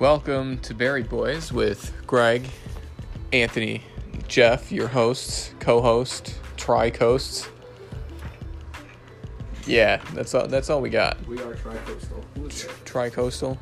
Welcome to Buried Boys with Greg, Anthony, Jeff, your hosts, co-host, tri-coasts. Yeah, that's all. That's all we got. We are tri-coastal. Tri-coastal.